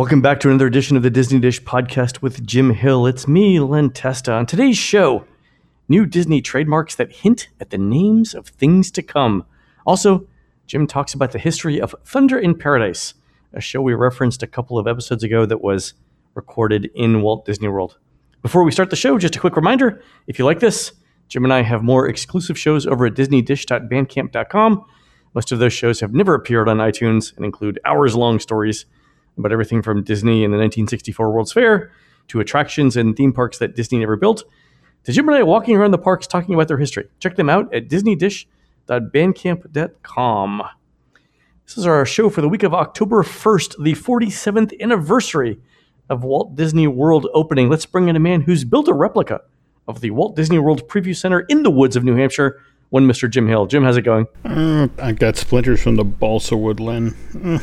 Welcome back to another edition of the Disney Dish podcast with Jim Hill. It's me, Len Testa. On today's show, new Disney trademarks that hint at the names of things to come. Also, Jim talks about the history of Thunder in Paradise, a show we referenced a couple of episodes ago that was recorded in Walt Disney World. Before we start the show, just a quick reminder if you like this, Jim and I have more exclusive shows over at DisneyDish.bandcamp.com. Most of those shows have never appeared on iTunes and include hours long stories about everything from Disney and the 1964 World's Fair to attractions and theme parks that Disney never built to Jim and I walking around the parks talking about their history. Check them out at disneydish.bandcamp.com. This is our show for the week of October 1st, the 47th anniversary of Walt Disney World opening. Let's bring in a man who's built a replica of the Walt Disney World Preview Center in the woods of New Hampshire. One Mr. Jim Hill. Jim, how's it going? Uh, I got splinters from the balsa wood, Len. Uh.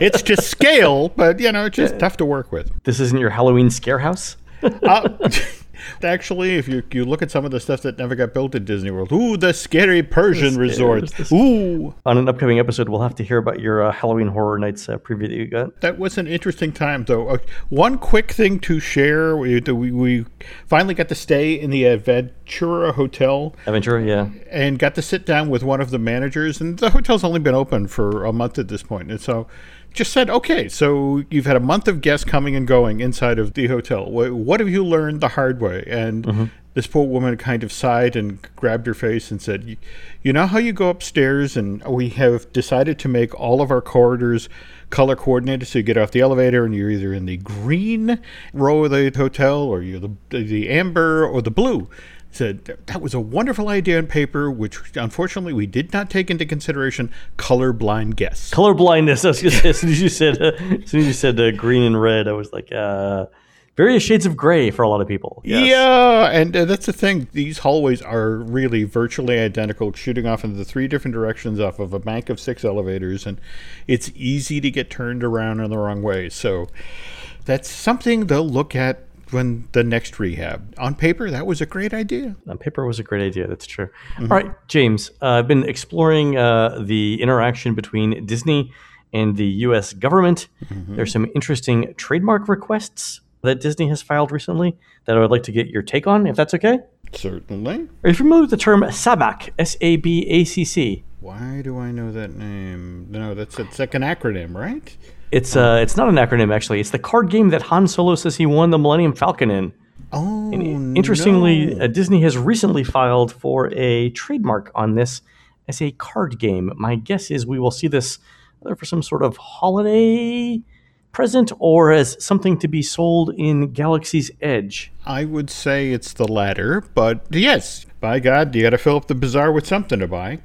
it's just scale, but you know, it's just tough to work with. This isn't your Halloween scare house? uh, Actually, if you you look at some of the stuff that never got built at Disney World, ooh, the scary Persian the resort. Ooh. On an upcoming episode, we'll have to hear about your uh, Halloween Horror Nights uh, preview that you got. That was an interesting time, though. Uh, one quick thing to share: we, we, we finally got to stay in the Aventura Hotel. Aventura, yeah, and got to sit down with one of the managers. And the hotel's only been open for a month at this point, and so just said, okay, so you've had a month of guests coming and going inside of the hotel. What have you learned the hard way? And mm-hmm. this poor woman kind of sighed and grabbed her face and said, You know how you go upstairs, and we have decided to make all of our corridors color coordinated so you get off the elevator and you're either in the green row of the hotel or you're the, the amber or the blue said that was a wonderful idea on paper, which unfortunately we did not take into consideration colorblind guests. Color blindness. as soon as you said, uh, as soon as you said uh, green and red, I was like, uh, various shades of gray for a lot of people. Yes. Yeah, and uh, that's the thing. These hallways are really virtually identical, shooting off into the three different directions off of a bank of six elevators, and it's easy to get turned around in the wrong way. So that's something they'll look at when the next rehab. On paper, that was a great idea. On paper, was a great idea. That's true. Mm-hmm. All right, James, uh, I've been exploring uh, the interaction between Disney and the U.S. government. Mm-hmm. There's some interesting trademark requests that Disney has filed recently that I would like to get your take on, if that's okay. Certainly. Are you familiar with the term Sabacc? S A B A C C. Why do I know that name? No, that's it's like an acronym, right? It's uh, it's not an acronym actually. It's the card game that Han Solo says he won the Millennium Falcon in. Oh, and interestingly, no. uh, Disney has recently filed for a trademark on this as a card game. My guess is we will see this either for some sort of holiday present or as something to be sold in Galaxy's Edge. I would say it's the latter, but yes, by God, you got to fill up the bazaar with something to buy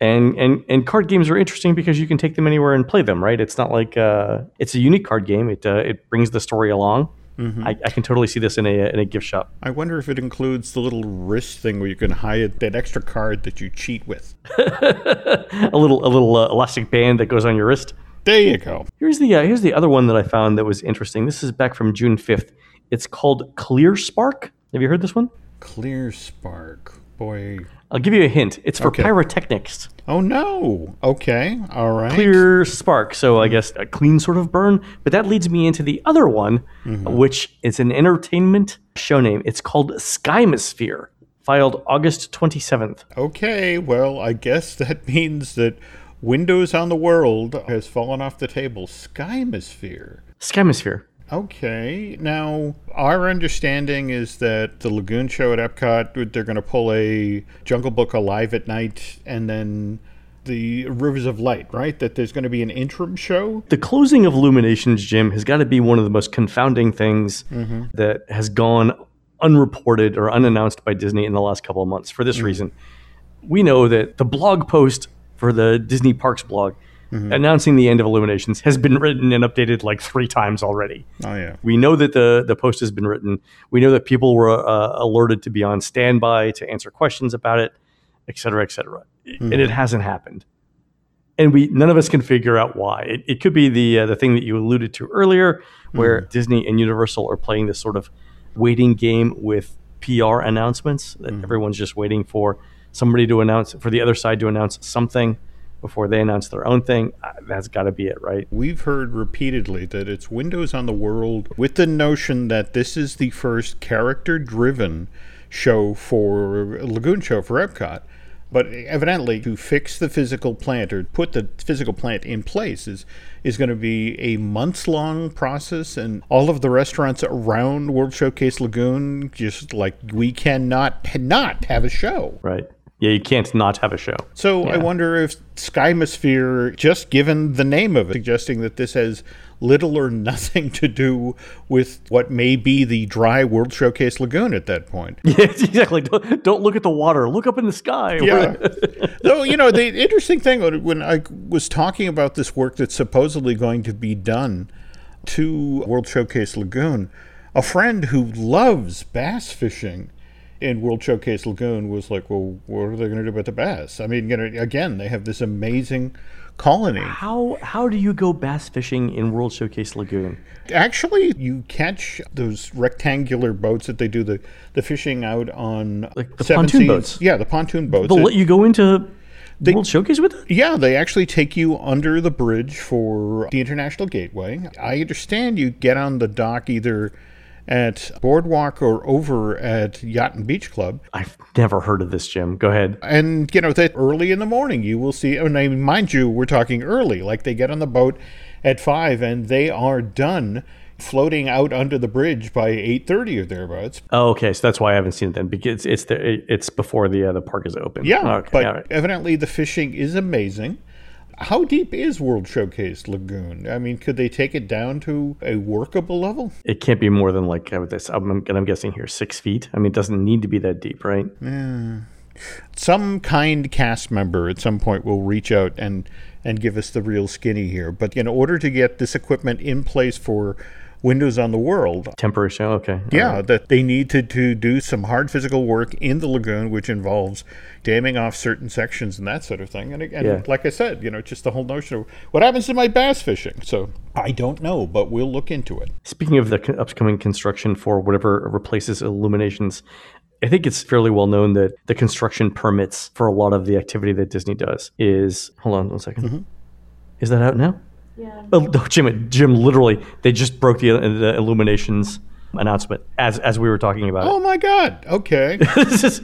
and and and card games are interesting because you can take them anywhere and play them right? It's not like uh, it's a unique card game. It uh, it brings the story along. Mm-hmm. I, I, can totally see this in a in a gift shop. I wonder if it includes the little wrist thing where you can hide that extra card that you cheat with. A little a little uh, elastic band that goes on your wrist. There you go. Here's the uh, here's the other one that i found that was interesting. This is back from june 5th it's called clear spark. Have you heard this one clear spark boy I'll give you a hint. It's for okay. pyrotechnics. Oh no. Okay. All right. Clear spark. So I guess a clean sort of burn. But that leads me into the other one, mm-hmm. which is an entertainment show name. It's called Skymosphere, filed August 27th. Okay. Well, I guess that means that Windows on the World has fallen off the table. Skymosphere. Skymosphere. Okay. Now, our understanding is that the Lagoon Show at Epcot, they're going to pull a Jungle Book Alive at Night and then the Rivers of Light, right? That there's going to be an interim show. The closing of Illuminations, Jim, has got to be one of the most confounding things mm-hmm. that has gone unreported or unannounced by Disney in the last couple of months for this mm-hmm. reason. We know that the blog post for the Disney Parks blog mm-hmm. announcing the end of Illuminations has been written and updated like three times already. Oh yeah. We know that the the post has been written. We know that people were uh, alerted to be on standby to answer questions about it, et cetera, et cetera. Mm-hmm. And it hasn't happened. And we none of us can figure out why. It, it could be the uh, the thing that you alluded to earlier, where mm-hmm. Disney and Universal are playing this sort of waiting game with PR announcements that mm-hmm. everyone's just waiting for somebody to announce for the other side to announce something before they announce their own thing. That's got to be it, right? We've heard repeatedly that it's Windows on the World with the notion that this is the first character driven show for Lagoon show for Epcot. But evidently, to fix the physical plant or put the physical plant in place is is going to be a months long process, and all of the restaurants around World Showcase Lagoon just like we cannot not have a show. Right. Yeah, you can't not have a show. So Yeah. I wonder if Skymosphere, just given the name of it, suggesting that this has little or nothing to do with what may be the dry World Showcase Lagoon at that point. Yeah, exactly. Don't, don't look at the water. Look up in the sky. Yeah. Though, you know, the interesting thing when- when I was talking about this work that's supposedly going to be done to World Showcase Lagoon, a friend who loves bass fishing in World Showcase Lagoon was like, well, what are they going to do about the bass? I mean, you know, again, they have this amazing colony. How how do you go bass fishing in World Showcase Lagoon? Actually, you catch those rectangular boats that they do the, the fishing out on Like the pontoon Seas. boats? Yeah, the pontoon boats. They'll let you go into World Showcase with it? Yeah, they actually take you under the bridge for the International Gateway. I understand you get on the dock either at Boardwalk or over at Yacht and Beach Club. I've never heard of this, Jim. Go ahead. And, you know, that early in the morning you will see, and I mean, mind you, we're talking early. Like they get on the boat at 5 and they are done floating out under the bridge by 8.30 or thereabouts. Oh, okay. So that's why I haven't seen it then because it's the it's before the uh, the park is open. Yeah, Okay. but right. evidently the fishing is amazing. How deep is World Showcase Lagoon? I mean, could they take it down to a workable level? it can't be more than like this. I'm, I'm, I'm guessing here six feet. I mean, it doesn't need to be that deep, right? Yeah. Some kind cast member at some point will reach out and and give us the real skinny here. But in order to get this equipment in place for Windows on the World, Temporary show. Okay. yeah, that they need to, to do some hard physical work in the lagoon, which involves damming off certain sections and that sort of thing. And, and Yeah. like I said, you know, just the whole notion of what happens to my bass fishing. So I don't know, but we'll look into it. Speaking of the upcoming construction for whatever replaces Illuminations, I think it's fairly well known that the construction permits for a lot of the activity that Disney does is. Hold on one second. Mm-hmm. Is that out now? Yeah. Oh, Jim, Jim, literally, they just broke the, the Illuminations announcement as as we were talking about Oh my God. Okay. it. This is-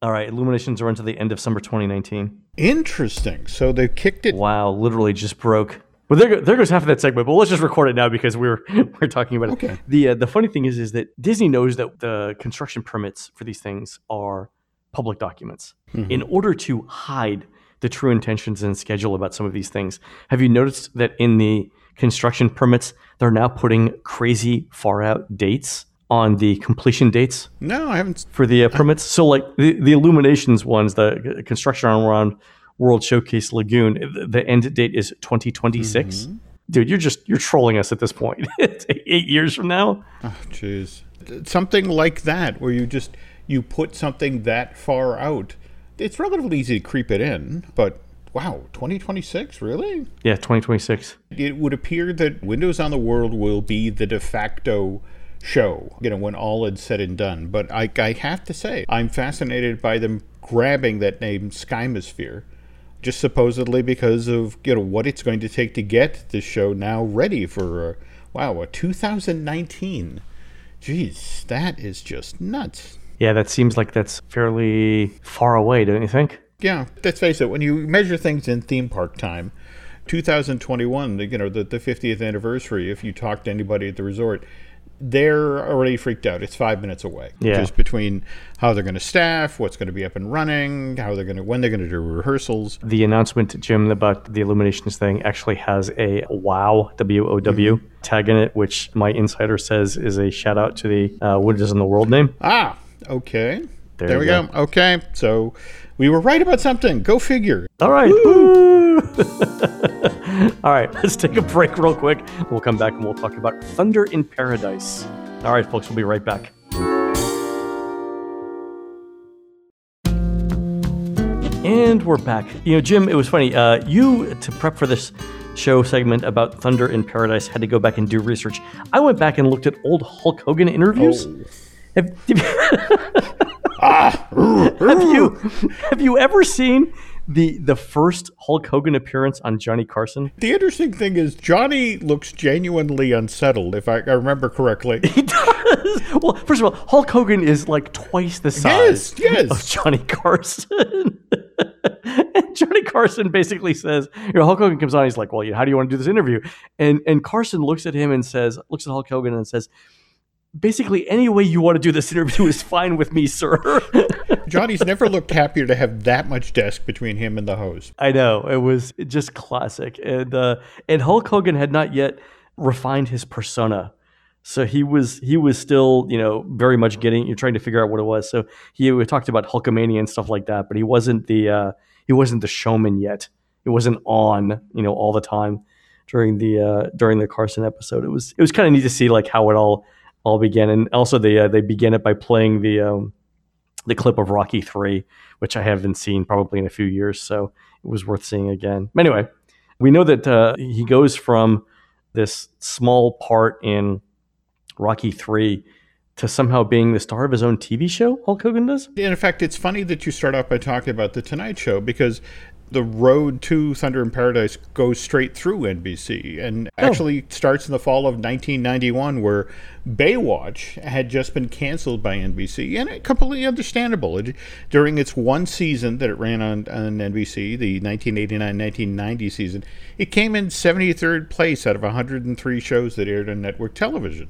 All right, Illuminations are until the end of summer 2019. Interesting. So they've kicked it. Wow, literally just broke. Well, there, go, there goes half of that segment. But let's just record it now because we're we're talking about it. Okay. The uh, the funny thing is, is that Disney knows that the construction permits for these things are public documents. In order to hide the true intentions and schedule about some of these things, have you noticed that in the construction permits they're now putting crazy far out dates on the completion dates? No, I haven't. for the uh, permits. So like the, the illuminations ones, the uh, construction around World Showcase Lagoon, the, the end date is 2026. Dude, you're just you're trolling us at this point. eight years from now. Oh, jeez. Something like that, where you just you put something that far out. It's relatively easy to creep it in, but wow, 2026, really? Yeah, 2026. It would appear that Windows on the World will be the de facto show, you know, when all is said and done. But I, I have to say, I'm fascinated by them grabbing that name Skymosphere, just supposedly because of, you know, what it's going to take to get this show now ready for, uh, wow, a 2019. Jeez, that is just nuts. Yeah, that seems like that's fairly far away, don't you think? Yeah, let's face it. When you measure things in theme park time, 2021, the- you know, the, the 50th anniversary. If you talk to anybody at the resort, they're already freaked out. It's five minutes away. Yeah. Just between how they're going to staff, what's going to be up and running, how they're going to, when they're going to do rehearsals. The announcement, to Jim, about the illuminations thing actually has a WOW, W O W, tag in it, which my insider says is a shout out to the uh, Windows in the World name. Ah, okay. There There, we go. go. Okay, so we were right about something. Go figure. All right. All right, let's take a break real quick. We'll come back and we'll talk about Thunder in Paradise. All right, folks, we'll be right back. And we're back. You know, Jim, it was funny. Uh, you, to prep for this show segment about Thunder in Paradise, had to go back and do research. I went back and looked at old Hulk Hogan interviews. Have, ah. have you have you ever seen the the first Hulk Hogan appearance on Johnny Carson. The interesting thing is Johnny looks genuinely unsettled, if I, I remember correctly. He does. Well, first of all, Hulk Hogan is like twice the size Yes, yes. of Johnny Carson. and Johnny Carson basically says, you know, Hulk Hogan comes on, he's like, Well, how do you want to do this interview? And and Carson looks at him and says, looks at Hulk Hogan and says, Basically, any way you want to do this interview is fine with me, sir. Johnny's never looked happier to have that much desk between him and the host. I know it was just classic, and uh, and Hulk Hogan had not yet refined his persona, so he was he was still you know very much getting you're trying to figure out what it was. So he we talked about Hulkamania and stuff like that, but he wasn't the uh, he wasn't the showman yet. He wasn't on you know all the time during the uh, during the Carson episode. It was it was kind of neat to see like how it all all begin. and also they uh, they began it by playing the. Um, the clip of Rocky Three, which I haven't seen probably in a few years, so it was worth seeing again. Anyway, we know that uh, he goes from this small part in Rocky Three to somehow being the star of his own TV show. Hulk Hogan does. In fact, it's funny that you start off by talking about the Tonight Show because the road to Thunder in Paradise goes straight through NBC and oh. actually starts in the fall of 1991, where Baywatch had just been canceled by NBC, and it, completely understandable. It, during its one season that it ran on, on NBC, the 1989-1990 season, it came in 73rd place out of 103 shows that aired on network television.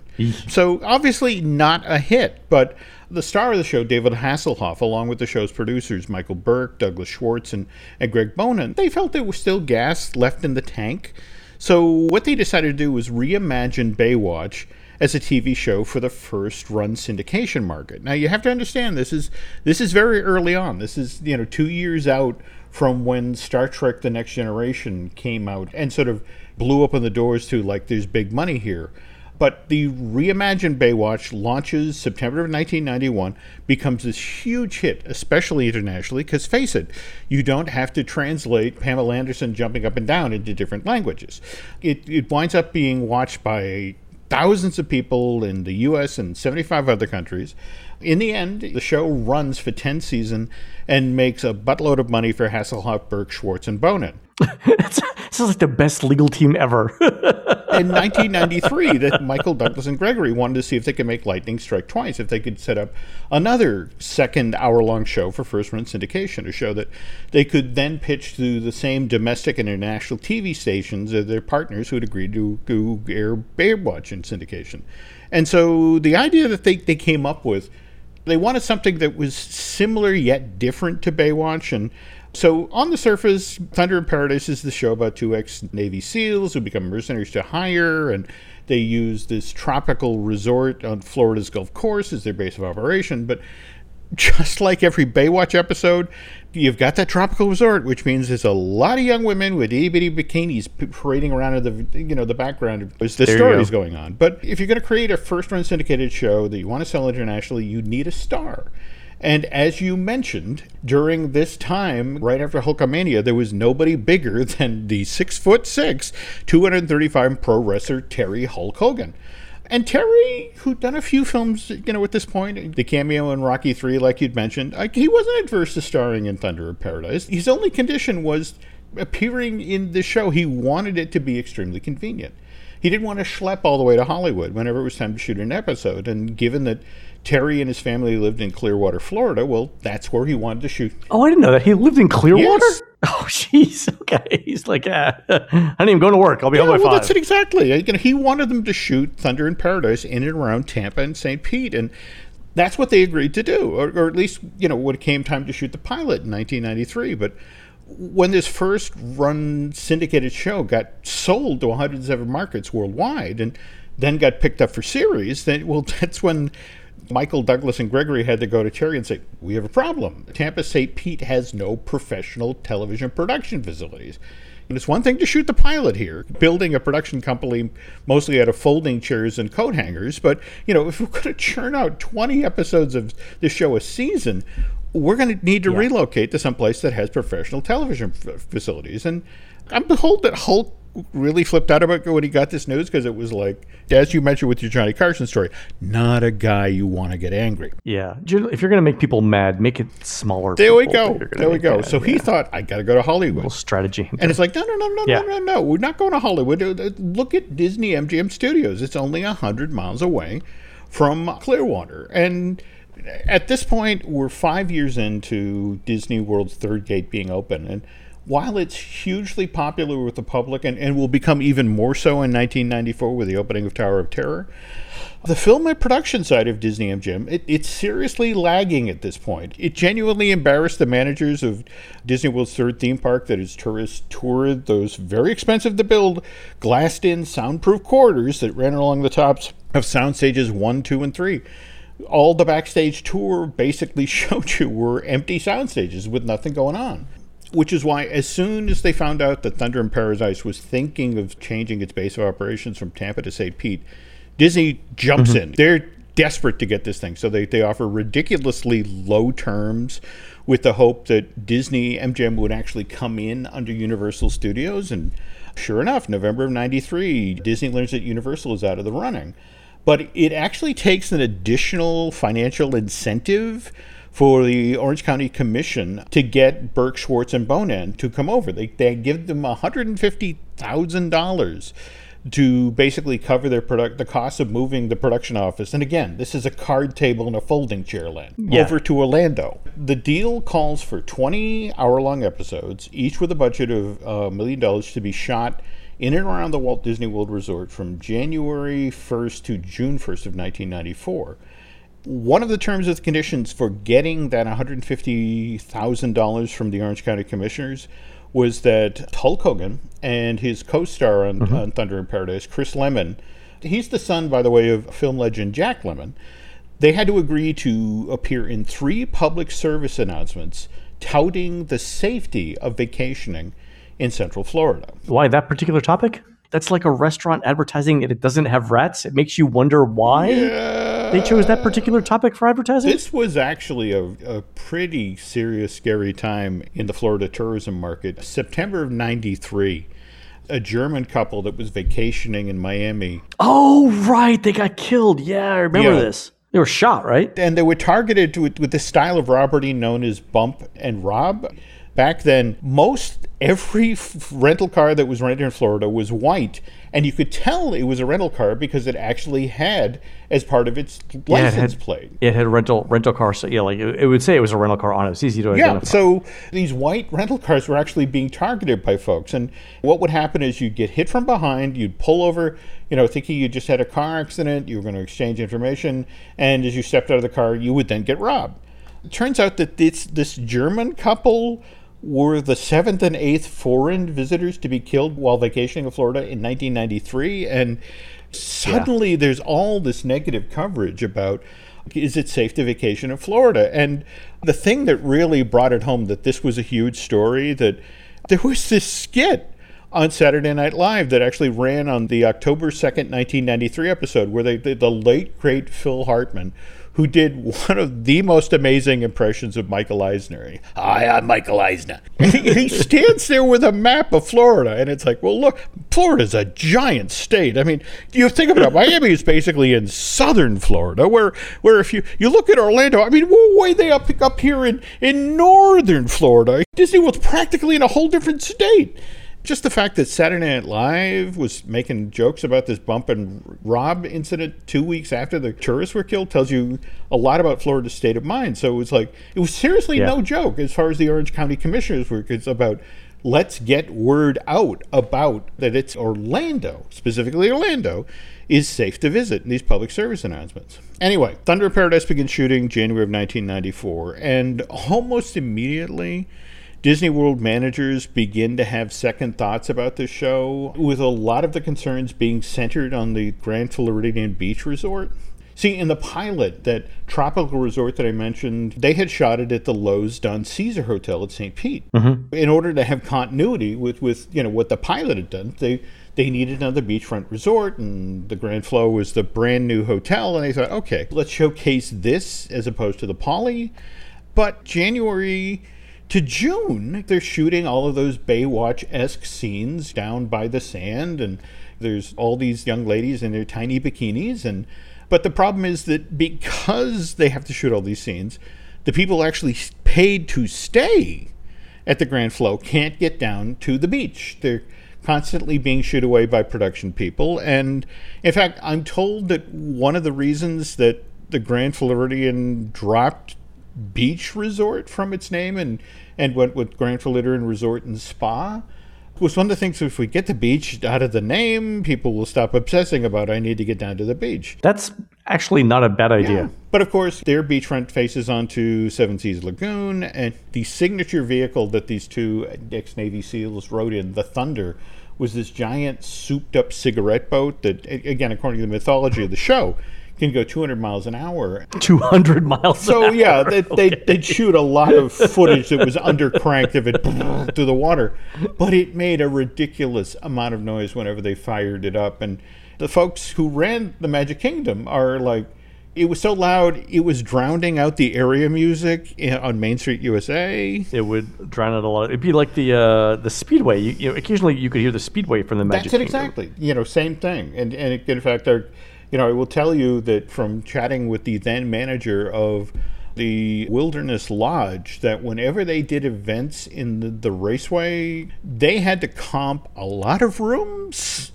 so obviously not a hit, but the star of the show, David Hasselhoff, along with the show's producers, Michael Berk, Douglas Schwartz, and, and Greg Bonann, they felt there was still gas left in the tank. So what they decided to do was reimagine Baywatch as a TV show for the first run syndication market. Now you have to understand this is this is very early on. This is you know two years out from when Star Trek: The Next Generation came out and sort of blew open the doors to like there's big money here. But the reimagined Baywatch launches September of 1991, becomes this huge hit, especially internationally, because face it, you don't have to translate Pamela Anderson jumping up and down into different languages. It, it winds up being watched by thousands of people in the US and 75 other countries. In the end, the show runs for 10 seasons and makes a buttload of money for Hasselhoff, Berk, Schwartz, and Bonann. this is like the best legal team ever. in 1993 that Michael Douglas and Gregory wanted to see if they could make Lightning Strike twice, if they could set up another second hour long show for first run syndication, a show that they could then pitch to the same domestic and international TV stations as their partners who had agreed to, to air Baywatch in syndication. And so the idea that they, they came up with, they wanted something that was similar yet different to Baywatch and so, on the surface, Thunder in Paradise is the show about two ex Navy SEALs who become mercenaries to hire, and they use this tropical resort on Florida's Gulf Coast as their base of operation. But just like every Baywatch episode, you've got that tropical resort, which means there's a lot of young women with itty bitty bikinis parading around in the you know the background as the story's go. going on. But if you're going to create a first run syndicated show that you want to sell internationally, you need a star. And as you mentioned, during this time, right after Hulkamania, there was nobody bigger than the six foot six, 235 pro wrestler Terry Hulk Hogan. And Terry, who'd done a few films, you know, at this point, the cameo in Rocky Three, like you'd mentioned, he wasn't adverse to starring in Thunder of Paradise. His only condition was appearing in the show. He wanted it to be extremely convenient. He didn't want to schlep all the way to Hollywood whenever it was time to shoot an episode. And given that Terry and his family lived in Clearwater, Florida. Well, that's where he wanted to shoot. Oh, I didn't know that. He lived in Clearwater? Yes. Oh, jeez. Okay. He's like, ah, I didn't even go to work. I'll be yeah, home by well, five. That's it exactly. You know, he wanted them to shoot Thunder in Paradise in and around Tampa and St. Pete. And that's what they agreed to do, or, or, at least, you know, when it came time to shoot the pilot in 1993. But when this first run syndicated show got sold to 107 markets worldwide and then got picked up for series, then, well, that's when Michael Douglas and Gregory had to go to Terry and say, We have a problem. Tampa St. Pete has no professional television production facilities. And it's one thing to shoot the pilot here, building a production company mostly out of folding chairs and coat hangers. But, you know, if we're going to churn out 20 episodes of the show a season, we're going to need to yeah. relocate to some place that has professional television f- facilities. And I'm told that Hulk really flipped out about when he got this news because it was like, as you mentioned with your Johnny Carson story, not a guy you want to get angry. Yeah. If you're going to make people mad, make it smaller. There we go. There we go. Mad. So he thought, I got to go to Hollywood. Little strategy. And it's like, no, no, no, no, yeah. no, no, no. We're not going to Hollywood. Uh, look at Disney MGM Studios. It's only 100 miles away from Clearwater. And at this point, we're five years into Disney World's third gate being open. And while it's hugely popular with the public and, and will become even more so in 1994 with the opening of Tower of Terror, the film and production side of Disney MGM, it, it's seriously lagging at this point. It genuinely embarrassed the managers of Disney World's third theme park that its tourists toured those very expensive to build, glassed in, soundproof corridors that ran along the tops of sound stages one, two, and three all the backstage tour basically showed you were empty sound stages with nothing going on which is why, as soon as they found out that Thunder in Paradise was thinking of changing its base of operations from Tampa to St. Pete, Disney jumps mm-hmm. in. They're desperate to get this thing. So they, they offer ridiculously low terms with the hope that Disney MGM would actually come in under Universal Studios. And sure enough, November of 93, Disney learns that Universal is out of the running. But it actually takes an additional financial incentive for the Orange County Commission to get Berk, Schwartz, and Bonann to come over. They, they give them $150,000 to basically cover their product the cost of moving the production office. And again, this is a card table and a folding chair land yeah. over to Orlando. The deal calls for 20 hour long episodes, each with a budget of a uh, million dollars to be shot in and around the Walt Disney World Resort from January 1st to June 1st of 1994 one of the terms of the conditions for getting that $150,000 from the Orange County Commissioners was that Hulk Hogan and his co-star on, mm-hmm. on Thunder in Paradise, Chris Lemmon, he's the son, by the way, of film legend Jack Lemmon, They had to agree to appear in three public service announcements touting the safety of vacationing in Central Florida. Why that particular topic? That's like a restaurant advertising and it doesn't have rats. It makes you wonder why. Yeah they chose that particular topic for advertising? This was actually a, a pretty serious, scary time in the Florida tourism market. September of 93 a German couple that was vacationing in Miami. Oh, right. They got killed. Yeah, I remember yeah. this. They were shot, right? And they were targeted with, with the style of robbery known as bump and rob. Back then, most every f- rental car that was rented in Florida was white, and you could tell it was a rental car because it actually had as part of its license yeah, it had, plate. It had rental rental car. So yeah, like it, it, would say it was a rental car on it. It's easy to yeah, identify. so these white rental cars were actually being targeted by folks, and what would happen is you'd get hit from behind, you'd pull over, you know, thinking you just had a car accident, you were going to exchange information, and as you stepped out of the car, you would then get robbed. It turns out that this this German couple were the seventh and eighth foreign visitors to be killed while vacationing in Florida in 1993. And suddenly yeah. there's all this negative coverage about is it safe to vacation in Florida? And the thing that really brought it home that this was a huge story, that there was this skit on Saturday Night Live that actually ran on the October 2nd, 1993 episode where they, the, the late, great Phil Hartman who did one of the most amazing impressions of Michael Eisner. Hi, I'm Michael Eisner. He, he stands there with a map of Florida, and it's like, well, look, Florida's a giant state. I mean, you think about it, Miami is basically in southern Florida, where where if you, you look at Orlando, I mean, we're way they up up here in, in northern Florida. Disney World's practically in a whole different state just the fact that Saturday Night Live was making jokes about this bump and rob incident two weeks after the tourists were killed tells you a lot about Florida's state of mind. So it was like it was seriously yeah. no joke as far as the Orange County commissioners were. It's about let's get word out about that it's Orlando, specifically Orlando, is safe to visit in these public service announcements. Anyway, Thunder Paradise begins shooting January of 1994, and almost immediately Disney World managers begin to have second thoughts about this show, with a lot of the concerns being centered on the Grand Floridian Beach Resort. See, in the pilot, that tropical resort that I mentioned, they had shot it at the Loews Don CeSar Hotel at St. Pete. Mm-hmm. In order to have continuity with, with you know what the pilot had done, they they needed another beachfront resort, and the Grand Flo was the brand new hotel. And they thought, okay, let's showcase this as opposed to the Poly. But January to June, they're shooting all of those Baywatch esque scenes down by the sand, and there's all these young ladies in their tiny bikinis. And but the problem is that because they have to shoot all these scenes, the people actually paid to stay at the Grand Flo can't get down to the beach. They're constantly being shooed away by production people. And in fact, I'm told that one of the reasons that the Grand Floridian dropped beach resort from its name and, and went with Grand Floridian Resort and Spa It was one of the things if we get the beach out of the name, people will stop obsessing about I need to get down to the beach. That's actually not a bad idea. Yeah. But of course, their beachfront faces onto Seven Seas Lagoon, and the signature vehicle that these two ex Navy SEALs rode in, the Thunder, was this giant souped up cigarette boat that, again, according to the mythology of the show, can go 200 miles an hour. 200 miles so, yeah, they, okay. they, would shoot a lot of footage that was undercranked if it through the water. But it made a ridiculous amount of noise whenever they fired it up. And the folks who ran the Magic Kingdom are like, it was so loud it was drowning out the area music on Main Street USA. It would drown out a lot. It'd be like the uh, the Speedway. You, you know, occasionally you could hear the Speedway from the Magic. That's it Kingdom. exactly. You know, same thing. And and it, in fact, our you know, I will tell you that from chatting with the then manager of the Wilderness Lodge, that whenever they did events in the, the raceway, they had to comp a lot of rooms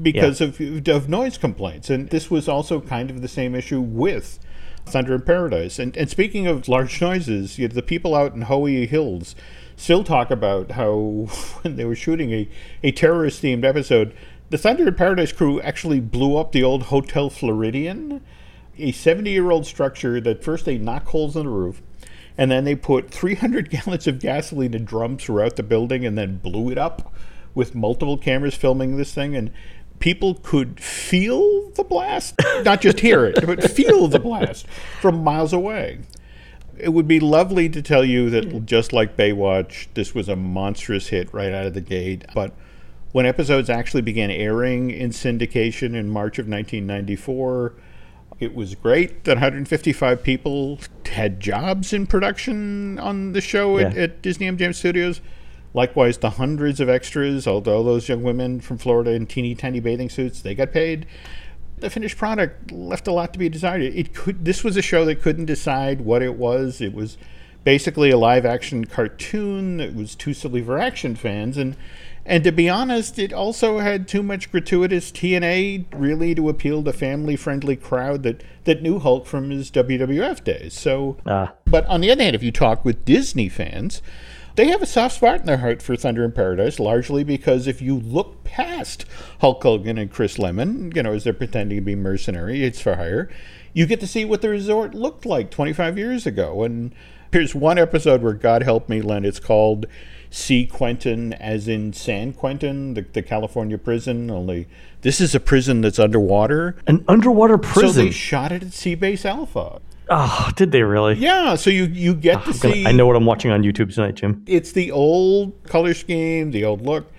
because yeah. of, of noise complaints. And this was also kind of the same issue with Thunder in Paradise. And, and speaking of large noises, you know, the people out in Hawaii Hills still talk about how when they were shooting a, a terrorist themed episode, the Thunder in Paradise crew actually blew up the old Hotel Floridian, a 70 year old structure that first they knocked holes in the roof, and then they put 300 gallons of gasoline in drums throughout the building and then blew it up with multiple cameras filming this thing. And people could feel the blast, not just hear it, but feel the blast from miles away. It would be lovely to tell you that just like Baywatch, this was a monstrous hit right out of the gate, but when episodes actually began airing in syndication in March of 1994, it was great that 155 people had jobs in production on the show yeah. at, at, Disney MGM Studios. Likewise, the hundreds of extras, although those young women from Florida in teeny tiny bathing suits, they got paid. The finished product left a lot to be desired. It could. This was a show that couldn't decide what it was. It was basically a live action cartoon that was too silly for action fans, and and to be honest, it also had too much gratuitous TNA really to appeal to family friendly crowd that, that knew Hulk from his WWF days. So, uh. but on the other hand, if you talk with Disney fans, they have a soft spot in their heart for Thunder in Paradise, largely because if you look past Hulk Hogan and Chris Lemmon, you know, as they're pretending to be mercenary, it's for hire, you get to see what the resort looked like 25 years ago. And here's one episode where, God help me, Len, it's called Sea Quentin as in San Quentin, the, the California prison, only this is a prison that's underwater. An underwater prison? So they shot it at Sea Base Alpha. Oh, did they really? Yeah, so you, you get oh, to see. I know what I'm watching on YouTube tonight, Jim. It's the old color scheme, the old look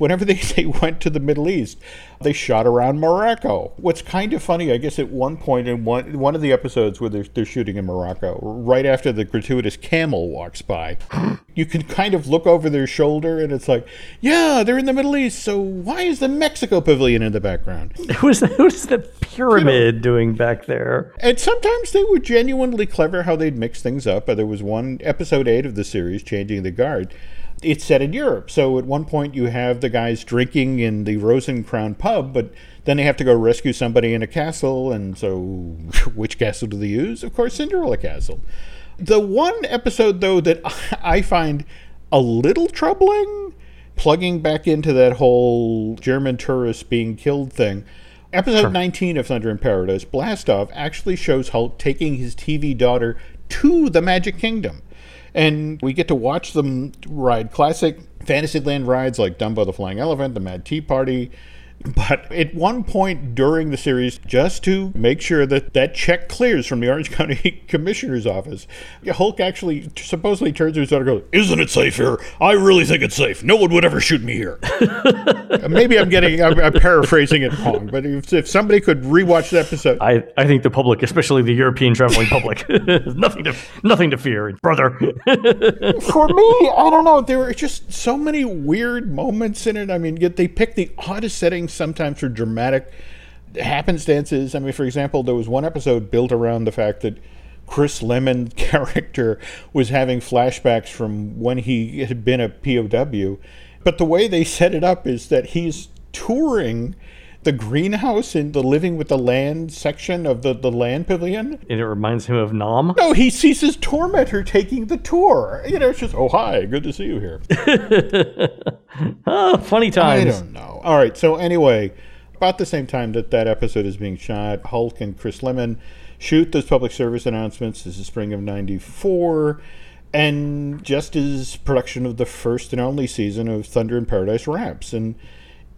whenever they, they went to the Middle East, they shot around Morocco. What's kind of funny, I guess, at one point in one one of the episodes where they're, they're shooting in Morocco, right after the gratuitous camel walks by, you can kind of look over their shoulder and it's like, yeah, they're in the Middle East, so why is the Mexico pavilion in the background? Who's, who's the pyramid you know, doing back there? And sometimes they were genuinely clever how they'd mix things up. There was one episode eight of the series, Changing the Guard it's set in Europe. So at one point you have the guys drinking in the Rose & Crown pub, but then they have to go rescue somebody in a castle. And so, which castle do they use? Of course, Cinderella Castle. The one episode, though, that I find a little troubling, plugging back into that whole German tourist being killed thing. Episode sure. 19 of Thunder in Paradise, Blastoff, actually shows Hulk taking his TV daughter to the Magic Kingdom and we get to watch them ride classic Fantasyland rides like Dumbo the Flying Elephant, the Mad Tea Party, But at one point during the series, just to make sure that that check clears from the Orange County Commissioner's office, Hulk actually supposedly turns to his daughter and goes, Isn't it safe here? I really think it's safe. No one would ever shoot me here. Maybe I'm getting, I'm, I'm, paraphrasing it wrong, but if, if somebody could rewatch the episode. I, I think the public, especially the European traveling public, nothing to nothing to fear, brother. For me, I don't know. There were just so many weird moments in it. I mean, yet they picked the oddest settings sometimes for dramatic happenstances. I mean, for example, there was one episode built around the fact that Chris Lemmon character was having flashbacks from when he had been a POW. But the way they set it up is that he's touring the greenhouse in the living with the land section of the, the land pavilion. And it reminds him of Nam? No, he sees his tormentor taking the tour. You know, it's just, oh, hi, good to see you here. oh, funny times. I don't know. All right, so anyway, about the same time that that episode is being shot, Hulk and Chris Lemmon shoot those public service announcements. This is spring of 94. And just as production of the first and only season of Thunder in Paradise wraps. And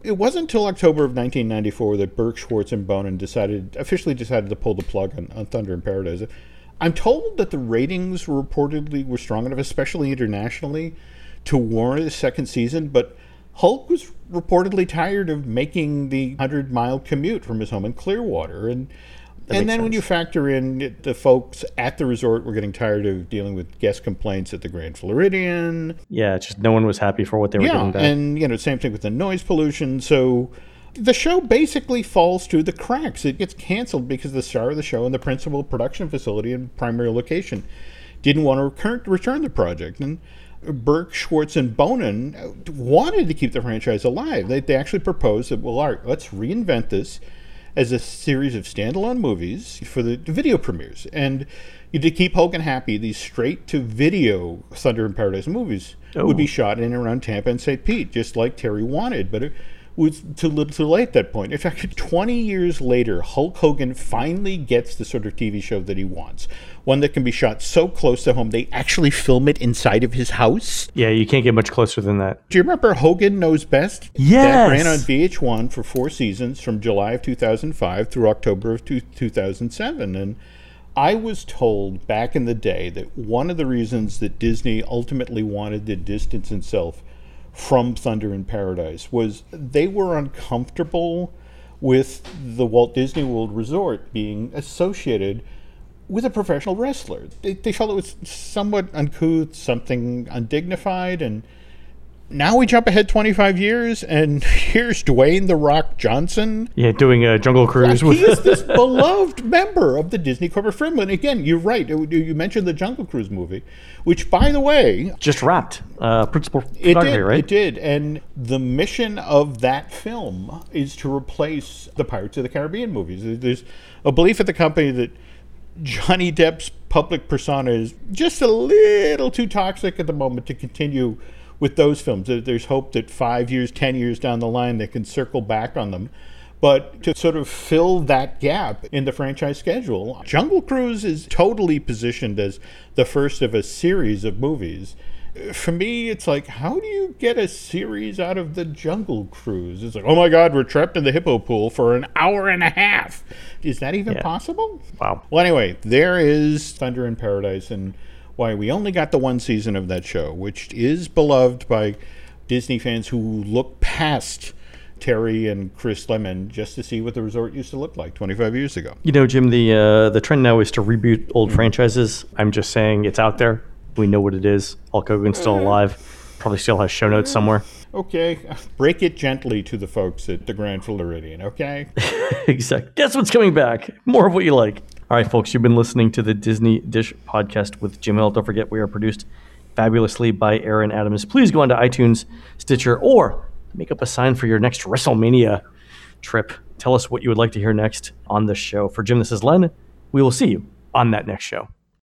it wasn't until October of 1994 that Berk, Schwartz, and Bonann decided officially decided to pull the plug on, on Thunder in Paradise. I'm told that the ratings reportedly were strong enough, especially internationally, to warrant a second season, but Hulk was reportedly tired of making the 100 mile commute from his home in Clearwater. And that and then sense. when you factor in the folks at the resort were getting tired of dealing with guest complaints at the Grand Floridian. Yeah, just no one was happy for what they were yeah, getting back. And, you know, same thing with the noise pollution. So the show basically falls through the cracks. It gets canceled because the star of the show and the principal production facility and primary location didn't want to recur- return the project. And Berk, Schwartz, and Bonann wanted to keep the franchise alive. They, they actually proposed that, well, all right, let's reinvent this as a series of standalone movies for the video premieres. And to keep Hogan happy, these straight to video Thunder in Paradise movies oh. would be oh. shot in and around Tampa and St. Pete, just like Terry wanted. But it was too little too late at that point. In fact, 20 years later, Hulk Hogan finally gets the sort of TV show that he wants one that can be shot so close to home they actually film it inside of his house. Yeah, you can't get much closer than that. Do you remember Hogan Knows Best? Yes. That ran on VH1 for four seasons from July of 2005 through October of two, 2007. And I was told back in the day that one of the reasons that Disney ultimately wanted to distance itself from Thunder in Paradise was they were uncomfortable with the Walt Disney World Resort being associated with a professional wrestler. They, they felt it was somewhat uncouth, something undignified, and now we jump ahead 25 years, and here's Dwayne the Rock Johnson. Yeah, doing a Jungle Cruise. He is this beloved member of the Disney corporate family. And again, you're right. You mentioned the Jungle Cruise movie, which, by the way, just wrapped. Uh, principal it did, right? It did. And the mission of that film is to replace the Pirates of the Caribbean movies. There's a belief at the company that Johnny Depp's public persona is just a little too toxic at the moment to continue with those films. There's hope that five years, ten years down the line, they can circle back on them. But to sort of fill that gap in the franchise schedule, Jungle Cruise is totally positioned as the first of a series of movies for me, it's like, how do you get a series out of the Jungle Cruise? It's like, oh my God, we're trapped in the hippo pool for an hour and a half. Is that even yeah. possible? Wow. Well, anyway, there is Thunder in Paradise, and why we only got the one season of that show, which is beloved by Disney fans who look past. Terry and Chris Lemmon just to see what the resort used to look like 25 years ago. You know, Jim, the uh, the trend now is to reboot old mm-hmm. franchises. I'm just saying it's out there. We know what it is. Hulk Hogan's still alive. Probably still has show notes somewhere. Okay, break it gently to the folks at the Grand Floridian, okay? exactly. Guess what's coming back? More of what you like. All right, folks, you've been listening to the Disney Dish podcast with Jim Hill. Don't forget, we are produced fabulously by Aaron Adams. Please go onto iTunes, Stitcher, or make up a sign for your next WrestleMania trip. Tell us what you would like to hear next on the show. For Jim, this is Len. We will see you on that next show.